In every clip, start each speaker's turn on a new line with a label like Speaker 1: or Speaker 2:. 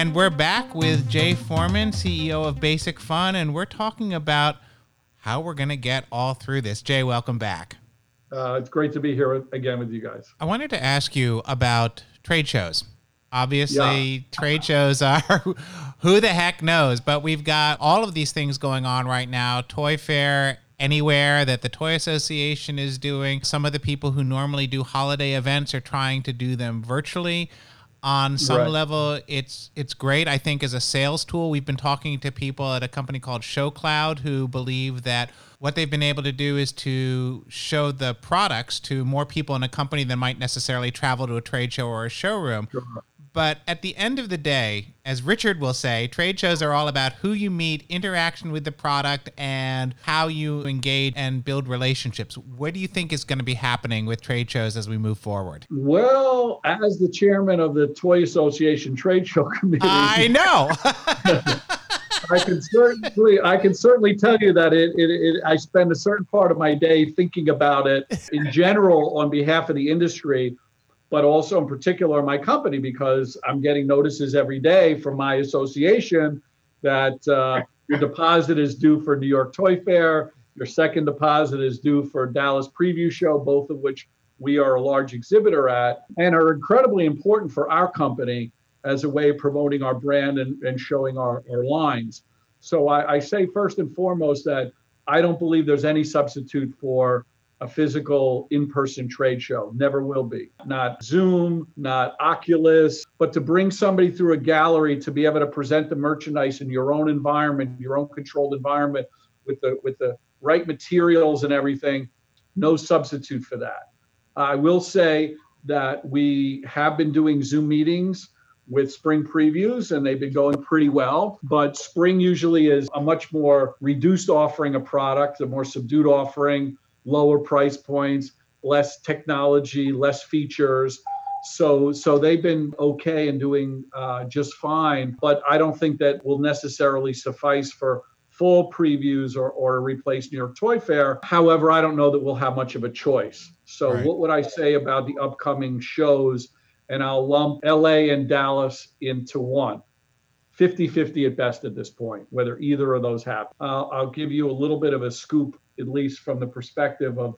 Speaker 1: And we're back with Jay Foreman, CEO of Basic Fun, and we're talking about how we're going to get all through this. Jay, welcome back.
Speaker 2: Uh, it's great to be here again with you guys.
Speaker 1: I wanted to ask you about trade shows. Obviously, yeah. trade shows are who the heck knows, but we've got all of these things going on right now Toy Fair anywhere that the Toy Association is doing. Some of the people who normally do holiday events are trying to do them virtually. On some right. level, it's it's great. I think as a sales tool, we've been talking to people at a company called ShowCloud who believe that what they've been able to do is to show the products to more people in a company than might necessarily travel to a trade show or a showroom. Sure. But at the end of the day, as Richard will say, trade shows are all about who you meet, interaction with the product, and how you engage and build relationships. What do you think is going to be happening with trade shows as we move forward?
Speaker 2: Well, as the chairman of the Toy Association Trade Show Committee,
Speaker 1: I know.
Speaker 2: I can certainly, I can certainly tell you that it, it, it, I spend a certain part of my day thinking about it in general on behalf of the industry but also in particular my company because I'm getting notices every day from my association that uh, your deposit is due for New York Toy Fair, your second deposit is due for Dallas Preview Show, both of which we are a large exhibitor at and are incredibly important for our company as a way of promoting our brand and, and showing our, our lines. So I, I say first and foremost that I don't believe there's any substitute for a physical in-person trade show. Never will be. Not zoom not oculus but to bring somebody through a gallery to be able to present the merchandise in your own environment your own controlled environment with the with the right materials and everything no substitute for that. I will say that we have been doing zoom meetings with spring previews and they've been going pretty well but spring usually is a much more reduced offering of product a more subdued offering lower price points, less technology, less features. So, so they've been okay and doing uh, just fine. But I don't think that will necessarily suffice for full previews or, or replace New York Toy Fair. However, I don't know that we'll have much of a choice. So, right. what would I say about the upcoming shows? And I'll lump LA and Dallas into one. 50 50 at best at this point, whether either of those happen. Uh, I'll give you a little bit of a scoop at least from the perspective of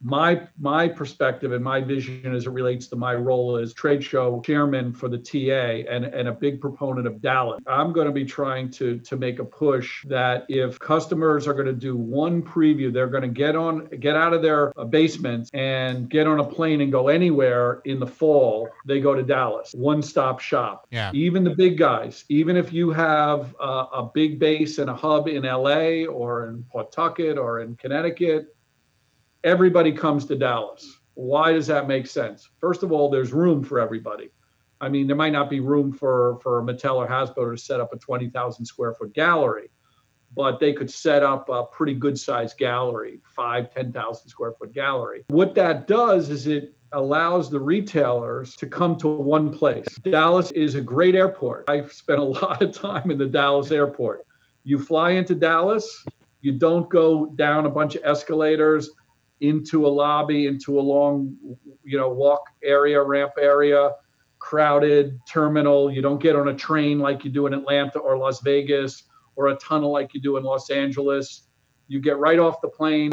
Speaker 2: my my perspective and my vision as it relates to my role as trade show chairman for the TA and, and a big proponent of Dallas. I'm going to be trying to to make a push that if customers are going to do one preview, they're going to get on get out of their basements and get on a plane and go anywhere in the fall. They go to Dallas, one stop shop.
Speaker 1: Yeah.
Speaker 2: Even the big guys, even if you have a, a big base and a hub in LA or in Pawtucket or in Connecticut everybody comes to Dallas. Why does that make sense? First of all, there's room for everybody. I mean, there might not be room for for Mattel or Hasbro to set up a 20,000 square foot gallery, but they could set up a pretty good sized gallery, five, 10,000 square foot gallery. What that does is it allows the retailers to come to one place. Dallas is a great airport. I've spent a lot of time in the Dallas airport. You fly into Dallas, you don't go down a bunch of escalators into a lobby, into a long, you know, walk area, ramp area, crowded terminal. You don't get on a train like you do in Atlanta or Las Vegas or a tunnel like you do in Los Angeles. You get right off the plane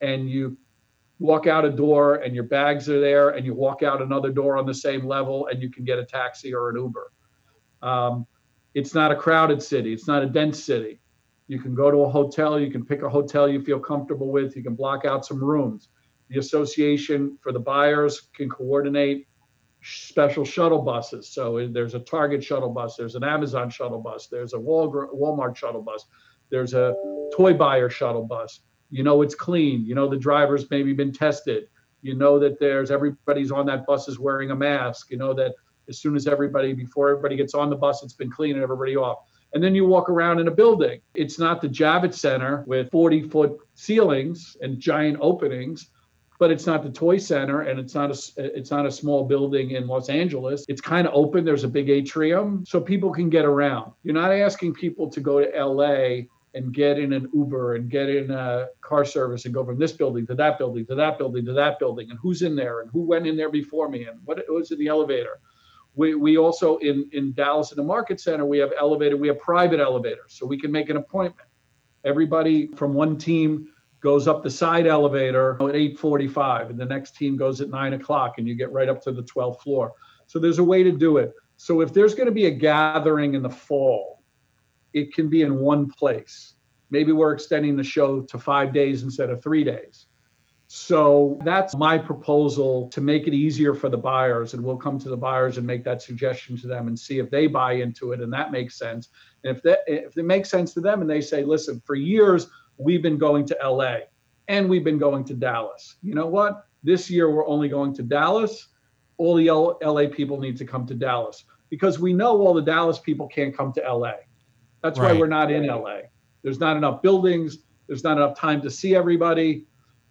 Speaker 2: and you walk out a door and your bags are there and you walk out another door on the same level and you can get a taxi or an Uber. Um, it's not a crowded city. It's not a dense city. You can go to a hotel, you can pick a hotel you feel comfortable with, you can block out some rooms. The association for the buyers can coordinate special shuttle buses. So uh, there's a Target shuttle bus, there's an Amazon shuttle bus, there's a Walmart shuttle bus, there's a toy buyer shuttle bus. You know it's clean. You know the driver's maybe been tested. You know that there's everybody's on that bus is wearing a mask. You know that as soon as everybody before everybody gets on the bus, it's been clean and everybody off and then you walk around in a building. It's not the Javits Center with 40 foot ceilings and giant openings, but it's not the Toy Center and it's not a it's not a small building in Los Angeles. It's kind of open. There's a big atrium, so people can get around. You're not asking people to go to LA and get in an Uber and get in a car service and go from this building to that building to that building to that building and who's in there and who went in there before me and what was in the elevator We, we also in, in Dallas in the market center, we have elevator, we have private elevators. So we can make an appointment. Everybody from one team goes up the side elevator at 8:45, and the next team goes at nine o'clock, and you get right up to the 12th floor. So there's a way to do it. So if there's going to be a gathering in the fall, it can be in one place. Maybe we're extending the show to five days instead of three days. So that's my proposal to make it easier for the buyers. And we'll come to the buyers and make that suggestion to them and see if they buy into it and that makes sense. And if that if it makes sense to them and they say, listen, for years we've been going to LA and we've been going to Dallas. You know what? This year we're only going to Dallas. All the LA people need to come to Dallas because we know all the Dallas people can't come to LA. That's right. why we're not in LA. There's not enough buildings, there's not enough time to see everybody,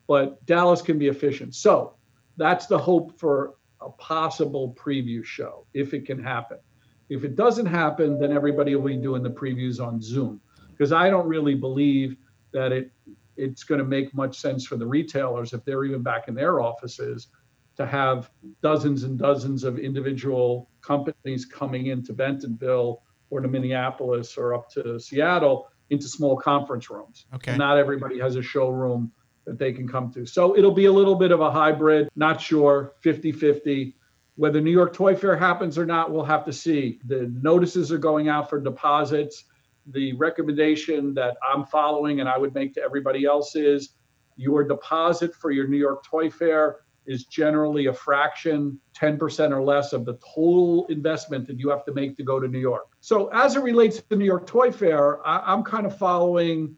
Speaker 2: but Dallas can be efficient. So that's the hope for a possible preview show if it can happen. If it doesn't happen, then everybody will be doing the previews on Zoom because I don't really believe that it it's going to make much sense for the retailers if they're even back in their offices to have dozens and dozens of individual companies coming into Bentonville or to Minneapolis or up to Seattle into small conference rooms.
Speaker 1: Okay.
Speaker 2: not everybody has a showroom that they can come to. So it'll be a little bit of a hybrid, not sure, 50 50. Whether New York Toy Fair happens or not, we'll have to see. The notices are going out for deposits the recommendation that I'm following and I would make to everybody else is your deposit for your New York Toy Fair is generally a fraction, 10% or less of the total investment that you have to make to go to New York. So, as it relates to the New York Toy Fair, I, am kind of following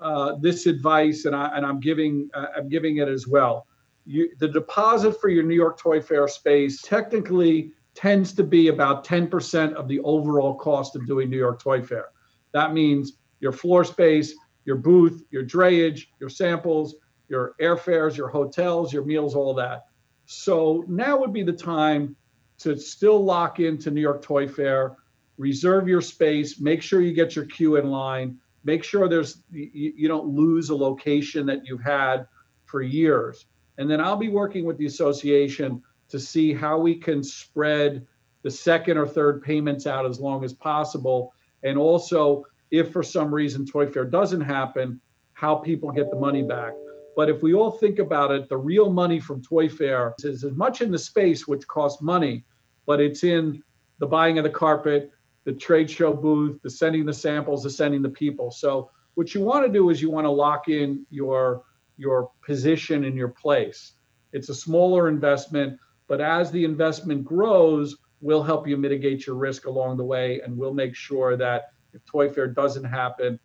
Speaker 2: uh, this advice, and, I, and I'm giving uh, I'm giving it as well. You, the deposit for your New York Toy Fair space technically tends to be about 10% of the overall cost of doing New York Toy Fair. That means your floor space, your booth, your drayage, your samples, your airfares, your hotels, your meals, all that. So now would be the time to still lock into New York Toy Fair, reserve your space, make sure you get your queue in line, make sure there's you, you don't lose a location that you've had for years. And then I'll be working with the association to see how we can spread the second or third payments out as long as possible and also if for some reason Toy Fair doesn't happen, how people get the money back. But if we all think about it, the real money from Toy Fair is as much in the space, which costs money, but it's in the buying of the carpet, the trade show booth, the sending the samples, the sending the people. So what you want to do is you want to lock in your your position in your place. It's a smaller investment, but as the investment grows, we'll help you mitigate your risk along the way and we'll make sure that if toy fair doesn't happen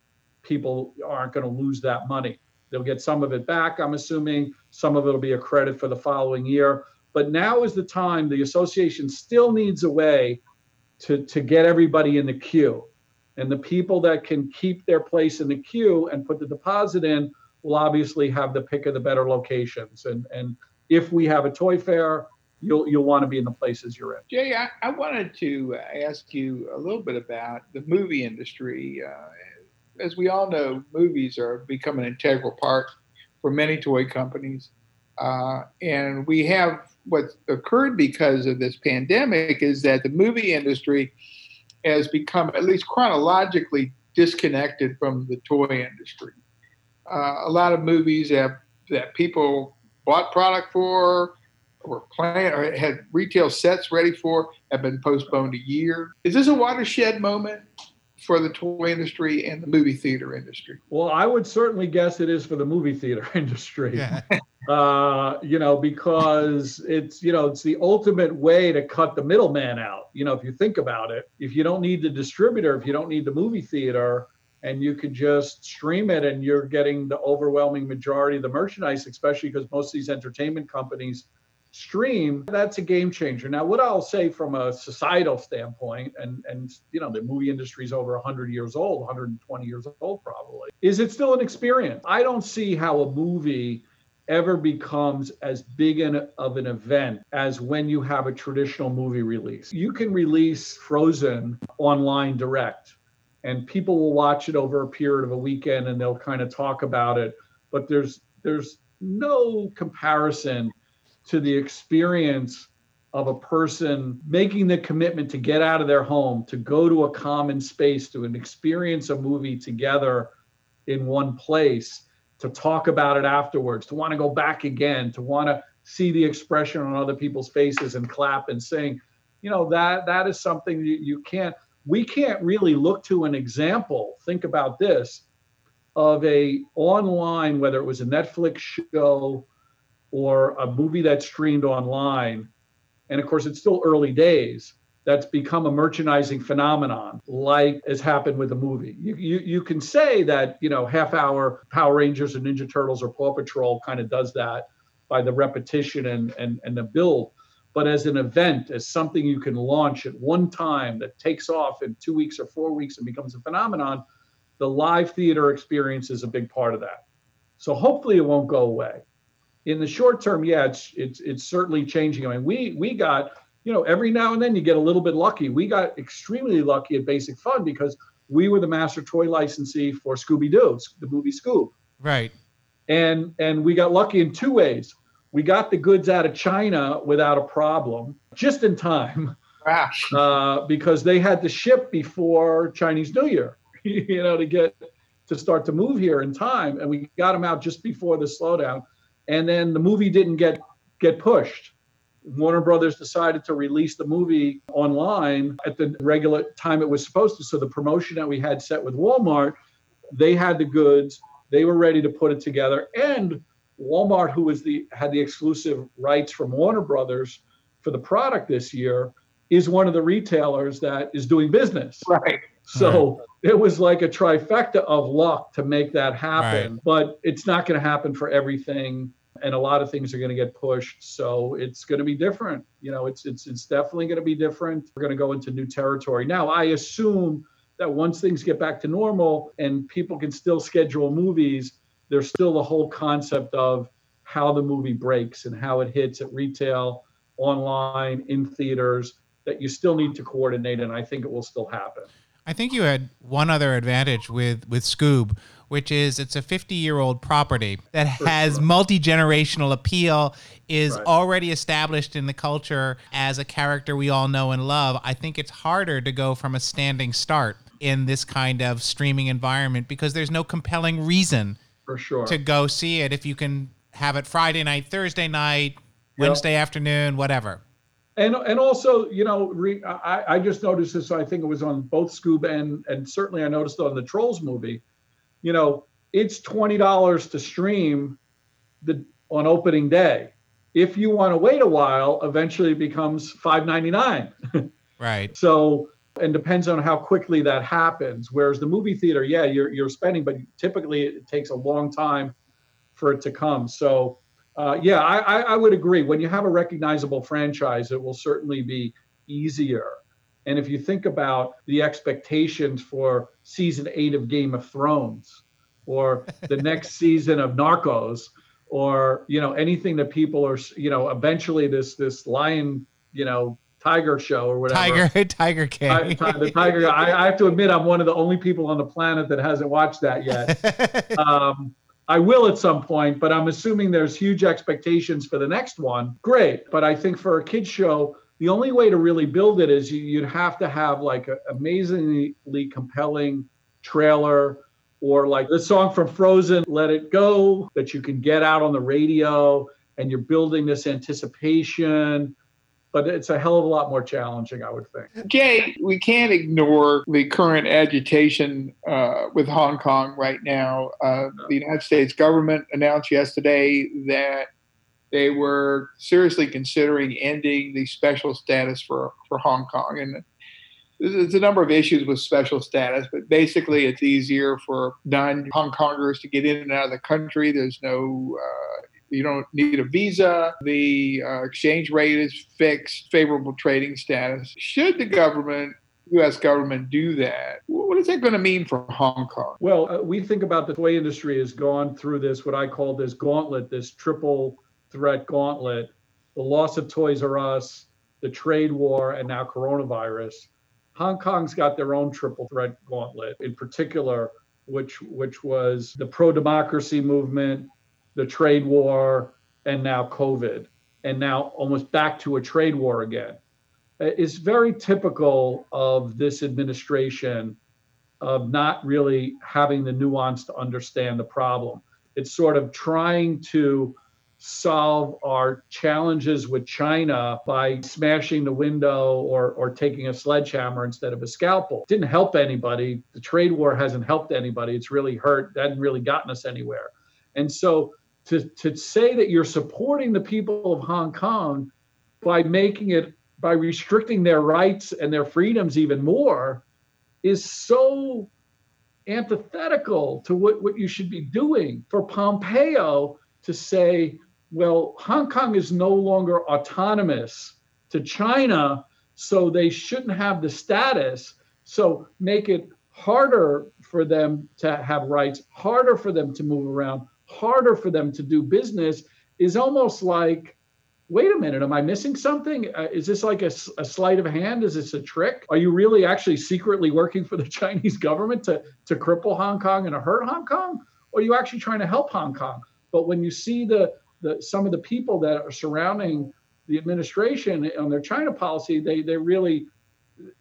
Speaker 2: people aren't going to lose that money they'll get some of it back i'm assuming some of it will be a credit for the following year but now is the time the association still needs a way to, to get everybody in the queue and the people that can keep their place in the queue and put the deposit in will obviously have the pick of the better locations and and if we have a toy fair you'll you'll want to be in the places you're in.
Speaker 3: Jay, I, I wanted to ask you a little bit about the movie industry. Uh, as we all know, movies are become an integral part for many toy companies, uh, and we have what occurred because of this pandemic is that the movie industry has become at least chronologically disconnected from the toy industry. Uh, a lot of movies have that people bought product for or plan or had retail sets ready for have been postponed a year. Is this a watershed moment for the toy industry and the movie theater industry?
Speaker 2: Well, I would certainly guess it is for the movie theater industry. Yeah. uh, you know, because it's you know it's the ultimate way to cut the middleman out. You know, if you think about it, if you don't need the distributor, if you don't need the movie theater, and you could just stream it, and you're getting the overwhelming majority of the merchandise, especially because most of these entertainment companies stream, that's a game changer. Now, what I'll say from a societal standpoint, and and you know, the movie industry is over 100 years old, 120 years old probably, is it still an experience? I don't see how a movie ever becomes as big an, of an event as when you have a traditional movie release. You can release Frozen online direct and people will watch it over a period of a weekend and they'll kind of talk about it, but there's there's no comparison to the experience of a person making the commitment to get out of their home, to go to a common space, to an experience a movie together in one place, to talk about it afterwards, to want to go back again, to want to see the expression on other people's faces and clap and sing. You know, that that is something you, you can't we can't really look to an example. Think about this of a online, whether it was a Netflix show or a movie that's streamed online and of course it's still early days that's become a merchandising phenomenon like has happened with the movie. You, you, you can say that you know half hour power rangers and ninja turtles or paw patrol kind of does that by the repetition and, and, and the build but as an event as something you can launch at one time that takes off in two weeks or four weeks and becomes a phenomenon the live theater experience is a big part of that. So hopefully it won't go away in the short term, yeah, it's it's it's certainly changing. I mean, we we got you know every now and then you get a little bit lucky. We got extremely lucky at Basic Fun because we were the master toy licensee for Scooby Doo, the movie Scoob.
Speaker 1: Right.
Speaker 2: And and we got lucky in two ways. We got the goods out of China without a problem, just in time, uh, because they had to ship before Chinese New Year. you know, to get to start to move here in time, and we got them out just before the slowdown and then the movie didn't get get pushed. Warner Brothers decided to release the movie online at the regular time it was supposed to. So the promotion that we had set with Walmart, they had the goods, they were ready to put it together, and Walmart, who was the had the exclusive rights from Warner Brothers for the product this year, is one of the retailers that is doing business.
Speaker 3: Right.
Speaker 2: So right. it was like a trifecta of luck to make that happen. Right. But it's not going to happen for everything. And a lot of things are going to get pushed. So it's going to be different. You know, it's it's it's definitely going to be different. We're going to go into new territory. Now, I assume that once things get back to normal and people can still schedule movies, there's still the whole concept of how the movie breaks and how it hits at retail, online, in theaters that you still need to coordinate. And I think it will still happen.
Speaker 1: I think you had one other advantage with with Scoob, which is it's a 50 year old property that has multi generational appeal, is right. already established in the culture as a character we all know and love. I think it's harder to go from a standing start in this kind of streaming environment because there's no compelling reason
Speaker 2: for sure.
Speaker 1: to go see it. If you can have it Friday night, Thursday night, Wednesday afternoon, whatever
Speaker 2: and and also you know re, I, I just noticed this i think it was on both scoob and and certainly i noticed on the trolls movie you know it's $20 to stream the on opening day. If you want to wait a while eventually it becomes 5.99
Speaker 1: right.
Speaker 2: So and depends on how quickly that happens. Whereas the movie theater yeah you're you're spending but typically it takes a long time for it to come. So uh, yeah, I, I would agree. When you have a recognizable franchise, it will certainly be easier. And if you think about the expectations for season eight of Game of Thrones, or the next season of Narcos, or you know anything that people are, you know, eventually this this lion, you know, tiger show or whatever.
Speaker 1: Tiger, Tiger King.
Speaker 2: I, the Tiger. I, I, have to admit, I'm one of the only people on the planet that hasn't watched that yet. um, I will at some point, but I'm assuming there's huge expectations for the next one. Great. But I think for a kids show, the only way to really build it is you'd have to have like an amazingly compelling trailer or like the song from Frozen, Let It Go, that you can get out on the radio and you're building this anticipation but it's a hell of a lot more challenging, I would think.
Speaker 3: Jay, we can't ignore the current agitation uh, with Hong Kong right now. Uh, the United States government announced yesterday that they were seriously considering ending the special status for, for Hong Kong. And there's a number of issues with special status, but basically it's easier for non Hong Kongers to get in and out of the country. There's no uh, you don't need a visa. The uh, exchange rate is fixed, favorable trading status. Should the government U.S. government do that. What is that going to mean for Hong Kong?
Speaker 2: Well, uh, we think about the toy industry has gone through this, what I call this gauntlet, this triple threat gauntlet the loss of Toys R Us, the trade war, and now coronavirus. Hong Kong's got their own triple threat gauntlet, in particular, which which was the pro democracy movement, the trade war, and now COVID. and now almost back to a trade war again. Uh, it's very typical of this administration of not really having the nuance to understand the problem. It's sort of trying to solve our challenges with China by smashing the window or, or taking a sledgehammer instead of a scalpel. It Didn't help anybody. The trade war hasn't helped anybody. It's really hurt, that hasn't really gotten us anywhere. And so to, to say that you're supporting the people of Hong Kong by making it, by restricting their rights and their freedoms even more is so antithetical to what, what you should be doing for Pompeo to say, well, Hong Kong is no longer autonomous to China, so they shouldn't have the status. So make it harder for them to have rights, harder for them to move around, harder for them to do business is almost like wait a minute, am I missing something? Uh, is this like a, a, sleight of hand? Is this a trick? Are you really actually secretly working for the Chinese government to, to cripple Hong Kong and to hurt Hong Kong? Or are you actually trying to help Hong Kong? But when you see the, the some of the people that are surrounding the administration on their China policy, they they really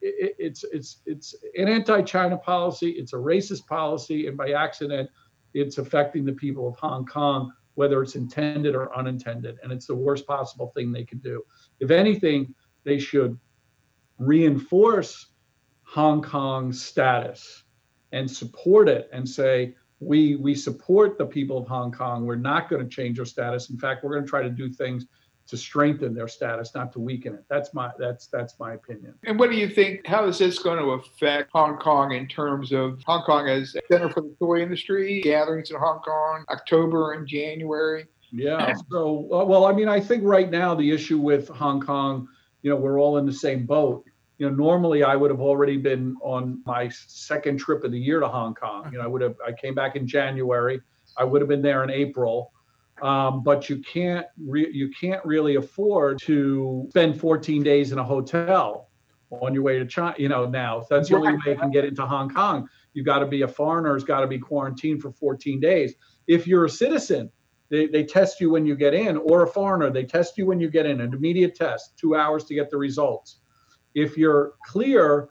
Speaker 2: it, it's it's it's an anti-China policy, it's a racist policy, and by accident, it's affecting the people of Hong Kong whether it's intended or unintended. And it's the worst possible thing they can do. If anything, they should reinforce Hong Kong's status and support it and say, we, we support the people of Hong Kong. We're not going to change our status. In fact, we're going to try to do things to strengthen their status, not to weaken it. That's my that's that's my opinion.
Speaker 3: And what do you think? How is this going to affect Hong Kong in terms of Hong Kong as a center for the toy industry, gatherings in Hong Kong, October and January?
Speaker 2: Yeah. So uh, well, I mean, I think right now the issue with Hong Kong, you know, we're all in the same boat. You know, normally I would have already been on my second trip of the year to Hong Kong. You know, I would have I came back in January. I would have been there in April um, but you can't re- you can't really afford to spend 14 days in a hotel on your way to China. You know, now that's the only way you can get into Hong Kong. You got to be a foreigner. Has got to be quarantined for 14 days. If you're a citizen, they, they test you when you get in, or a foreigner, they test you when you get in. An immediate test, two hours to get the results. If you're clear,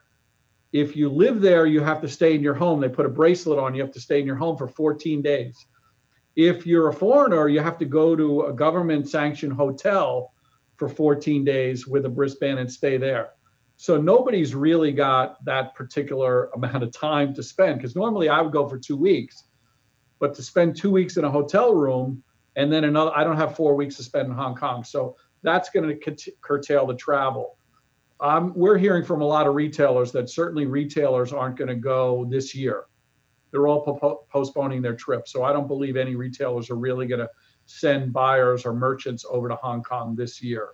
Speaker 2: if you live there, you have to stay in your home. They put a bracelet on. You have to stay in your home for 14 days. If you're a foreigner, you have to go to a government sanctioned hotel for 14 days with a wristband and stay there. So nobody's really got that particular amount of time to spend because normally I would go for two weeks, but to spend two weeks in a hotel room and then another, I don't have four weeks to spend in Hong Kong. So that's going to curtail the travel. Um, we're hearing from a lot of retailers that certainly retailers aren't going to go this year they're all po- postponing their trips. So I don't believe any retailers are really going to send buyers or merchants over to Hong Kong this year.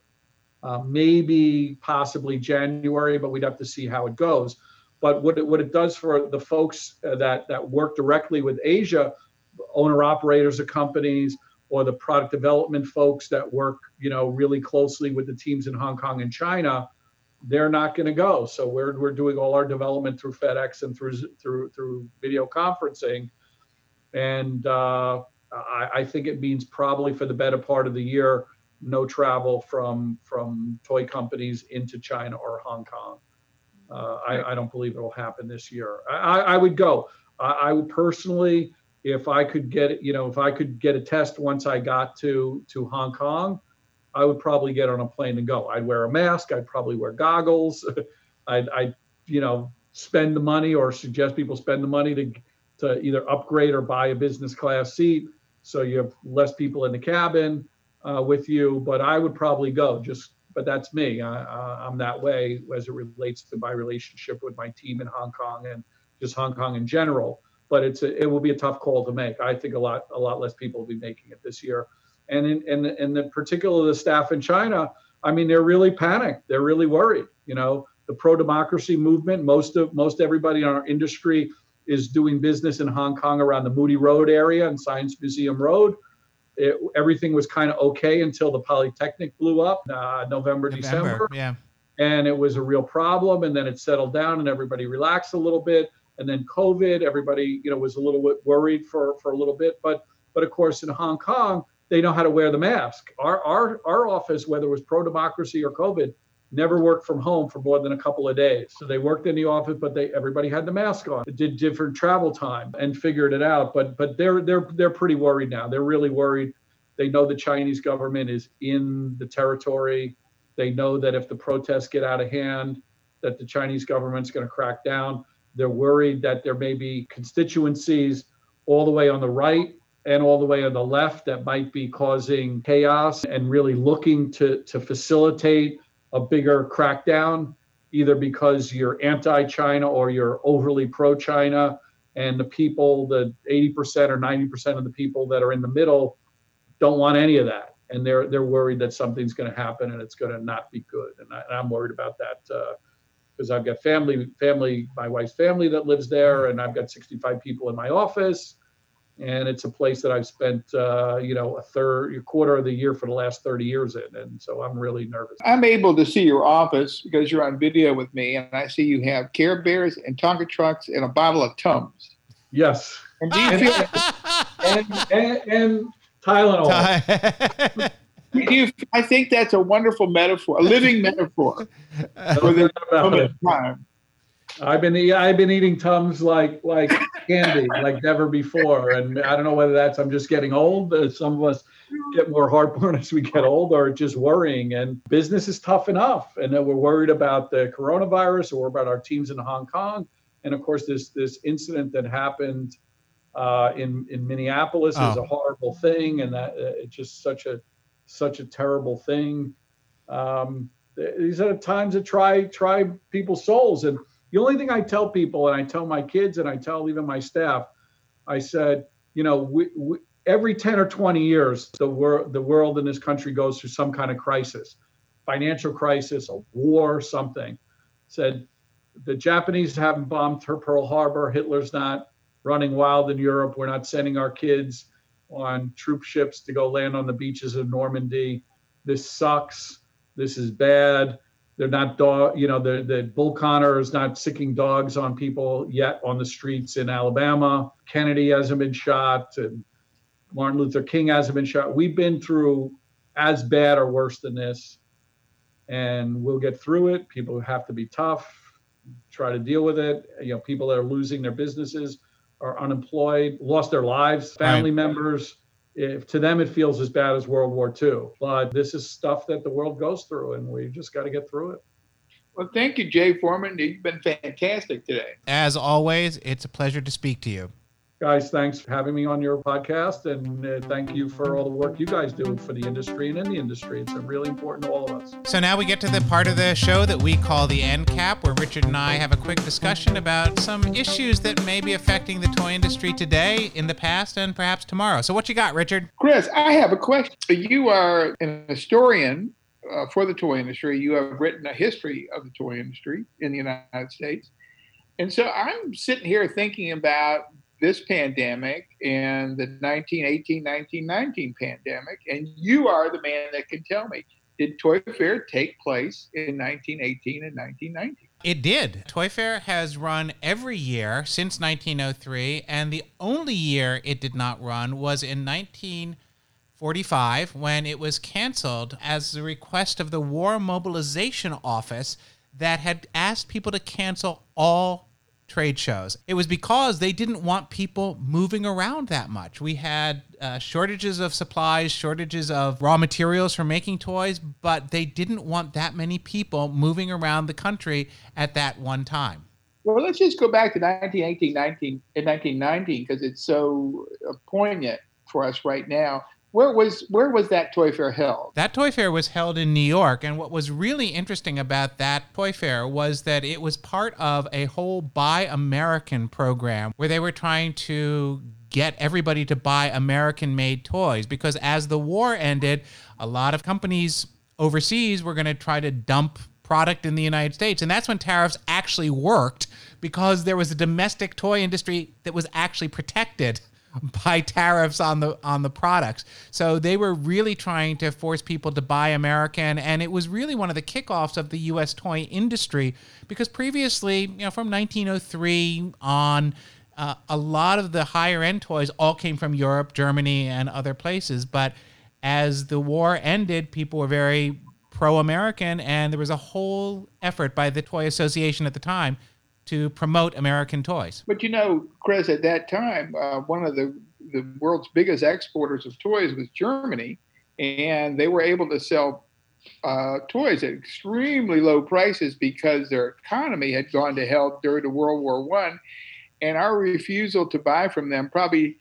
Speaker 2: Uh, maybe possibly January, but we'd have to see how it goes. But what it, what it does for the folks uh, that that work directly with Asia, owner operators of companies, or the product development folks that work, you know, really closely with the teams in Hong Kong and China, they're not going to go. So we're we're doing all our development through FedEx and through through through video conferencing, and uh, I, I, think it means probably for the better part of the year, no travel from from toy companies into China or Hong Kong. Uh, I, I, don't believe it will happen this year. I, I would go. I, I would personally, if I could get you know, if I could get a test once I got to to Hong Kong I would probably get on a plane and go. I'd wear a mask. I'd probably wear goggles. I'd, I'd, you know, spend the money or suggest people spend the money to, to either upgrade or buy a business class seat. So you have less people in the cabin uh, with you. But I would probably go just, but that's me. I, I'm that way as it relates to my relationship with my team in Hong Kong and just Hong Kong in general. But it's a, it will be a tough call to make. I think a lot a lot less people will be making it this year and in, in, in the particular the staff in China, I mean, they're really panicked. They're really worried. You know, the pro-democracy movement. Most of most everybody in our industry is doing business in Hong Kong around the Mody Road area and Science Museum Road. It, everything was kind of okay until the Polytechnic blew up uh, November, November, December.
Speaker 1: Yeah.
Speaker 2: And it was a real problem. And then it settled down and everybody relaxed a little bit. And then COVID, everybody, you know, was a little bit worried for, for a little bit. But but of course, in Hong Kong, they know how to wear the mask. Our our our office, whether it was pro democracy or COVID, never worked from home for more than a couple of days. So they worked in the office, but they everybody had the mask on. It did different travel time and figured it out. But but they're they're they're pretty worried now. They're really worried. They know the Chinese government is in the territory. They know that if the protests get out of hand, that the Chinese government's going to crack down. They're worried that there may be constituencies all the way on the right and all the way on the left that might be causing chaos and really looking to, to facilitate a bigger crackdown, either because you're anti China or you're overly pro China. And the people, the 80% or 90% of the people that are in the middle, don't want any of that. And they're, they're worried that something's going to happen and it's going to not be good. And, I, am worried about that because uh, I've got family, family, my wife's family that lives there, and I've got 65 people in my office and it's a place that I've spent, uh, you know, a third, a quarter of the year for the last 30 years in, and so I'm really nervous.
Speaker 3: I'm able to see your office because you're on video with me, and I see you have Care Bears and Tonka trucks and a bottle of Tums.
Speaker 2: Yes. And, and, and, and, and Tylenol.
Speaker 3: you, I think that's a wonderful metaphor, a living metaphor for this moment time.
Speaker 2: I've been I've been eating tums like like candy like never before, and I don't know whether that's I'm just getting old. Uh, some of us get more heartburn as we get older, or just worrying. And business is tough enough, and then we're worried about the coronavirus, or about our teams in Hong Kong, and of course this this incident that happened uh, in in Minneapolis oh. is a horrible thing, and that uh, it's just such a such a terrible thing. Um, these are times that try try people's souls and the only thing I tell people, and I tell my kids, and I tell even my staff, I said, you know, we, we, every 10 or 20 years, the world, the world in this country goes through some kind of crisis, financial crisis, a war, something. Said the Japanese haven't bombed Pearl Harbor. Hitler's not running wild in Europe. We're not sending our kids on troop ships to go land on the beaches of Normandy. This sucks. This is bad they're not dog, you know, the the Bull Connor is not sicking dogs on people yet on the streets in Alabama. Kennedy hasn't been shot, and Martin Luther King hasn't been shot. We've been through as bad or worse than this, and we'll get through it. People have to be tough, try to deal with it. You know, people that are losing their businesses, are unemployed, lost their lives, family right. members if to them it feels as bad as World War II. But this is stuff that the world goes through, and we just got to get through it.
Speaker 3: Well, thank you, Jay Foreman. You've been fantastic today.
Speaker 1: As always, it's a pleasure to speak to you
Speaker 2: guys, thanks for having me on your podcast. And uh, thank you for all the work you guys do for the industry and in the industry. It's really important to all of us.
Speaker 1: So now we get to the part of the show that we call the end cap, where Richard and I have a quick discussion about some issues that may be affecting the toy industry today, in the past, and perhaps tomorrow. So, what you got, Richard?
Speaker 3: Chris, I have a question. You are an historian uh, for the toy industry. You have written a history of the toy industry in the United States. And so I'm sitting here thinking about this pandemic and the 1918 1919 pandemic. And you are the man that can tell me did Toy Fair take place in 1918 and 1919?
Speaker 1: It did. Toy Fair has run every year since 1903, and the only year it did not run was in 1945 when it was canceled as the request of the War Mobilization Office that had asked people to cancel all trade shows. It was because they didn't want people moving around that much. We had uh, shortages of supplies, shortages of raw materials for making toys, but they didn't want that many people moving around the country at that one time.
Speaker 3: Well, let's just go back to 1918, 19, 1919 because it's so uh, poignant for us right now. Where was where was that toy fair held?
Speaker 1: That toy fair was held in New York, and what was really interesting about that toy fair was that it was part of a whole Buy American program where they were trying to get everybody to buy American made toys because as the war ended, a lot of companies overseas were going to try to dump product in the United States. And that's when tariffs actually worked because there was a domestic toy industry that was actually protected by tariffs on the on the products. So they were really trying to force people to buy American and it was really one of the kickoffs of the US toy industry because previously, you know, from 1903 on uh, a lot of the higher end toys all came from Europe, Germany and other places, but as the war ended, people were very pro-American, and there was a whole effort by the Toy Association at the time to promote American toys.
Speaker 3: But you know, Chris, at that time, uh, one of the the world's biggest exporters of toys was Germany, and they were able to sell uh, toys at extremely low prices because their economy had gone to hell during the World War One, and our refusal to buy from them probably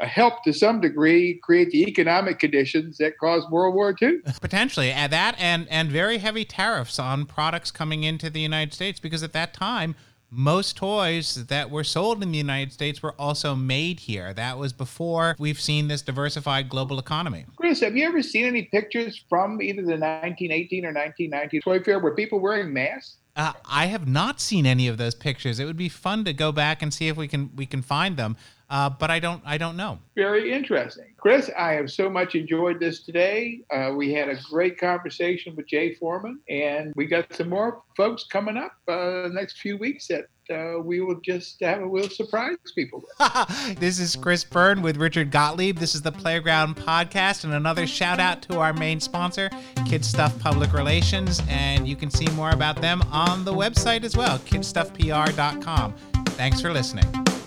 Speaker 3: uh, helped to some degree create the economic conditions that caused World War II.
Speaker 1: Potentially, at that and and very heavy tariffs on products coming into the United States because at that time most toys that were sold in the United States were also made here. That was before we've seen this diversified global economy.
Speaker 3: Chris, have you ever seen any pictures from either the 1918 or 1919 Toy Fair where people wearing masks?
Speaker 1: Uh, I have not seen any of those pictures. It would be fun to go back and see if we can we can find them. Uh, but I don't I don't know.
Speaker 3: Very interesting, Chris. I have so much enjoyed this today. Uh, we had a great conversation with Jay Foreman, and we got some more folks coming up uh, the next few weeks that uh, we will just have we'll surprise people.
Speaker 1: this is Chris Byrne with Richard Gottlieb. This is the Playground Podcast, and another shout out to our main sponsor, KidStuff Public Relations, and you can see more about them on the website as well, kidstuffpr.com. Thanks for listening.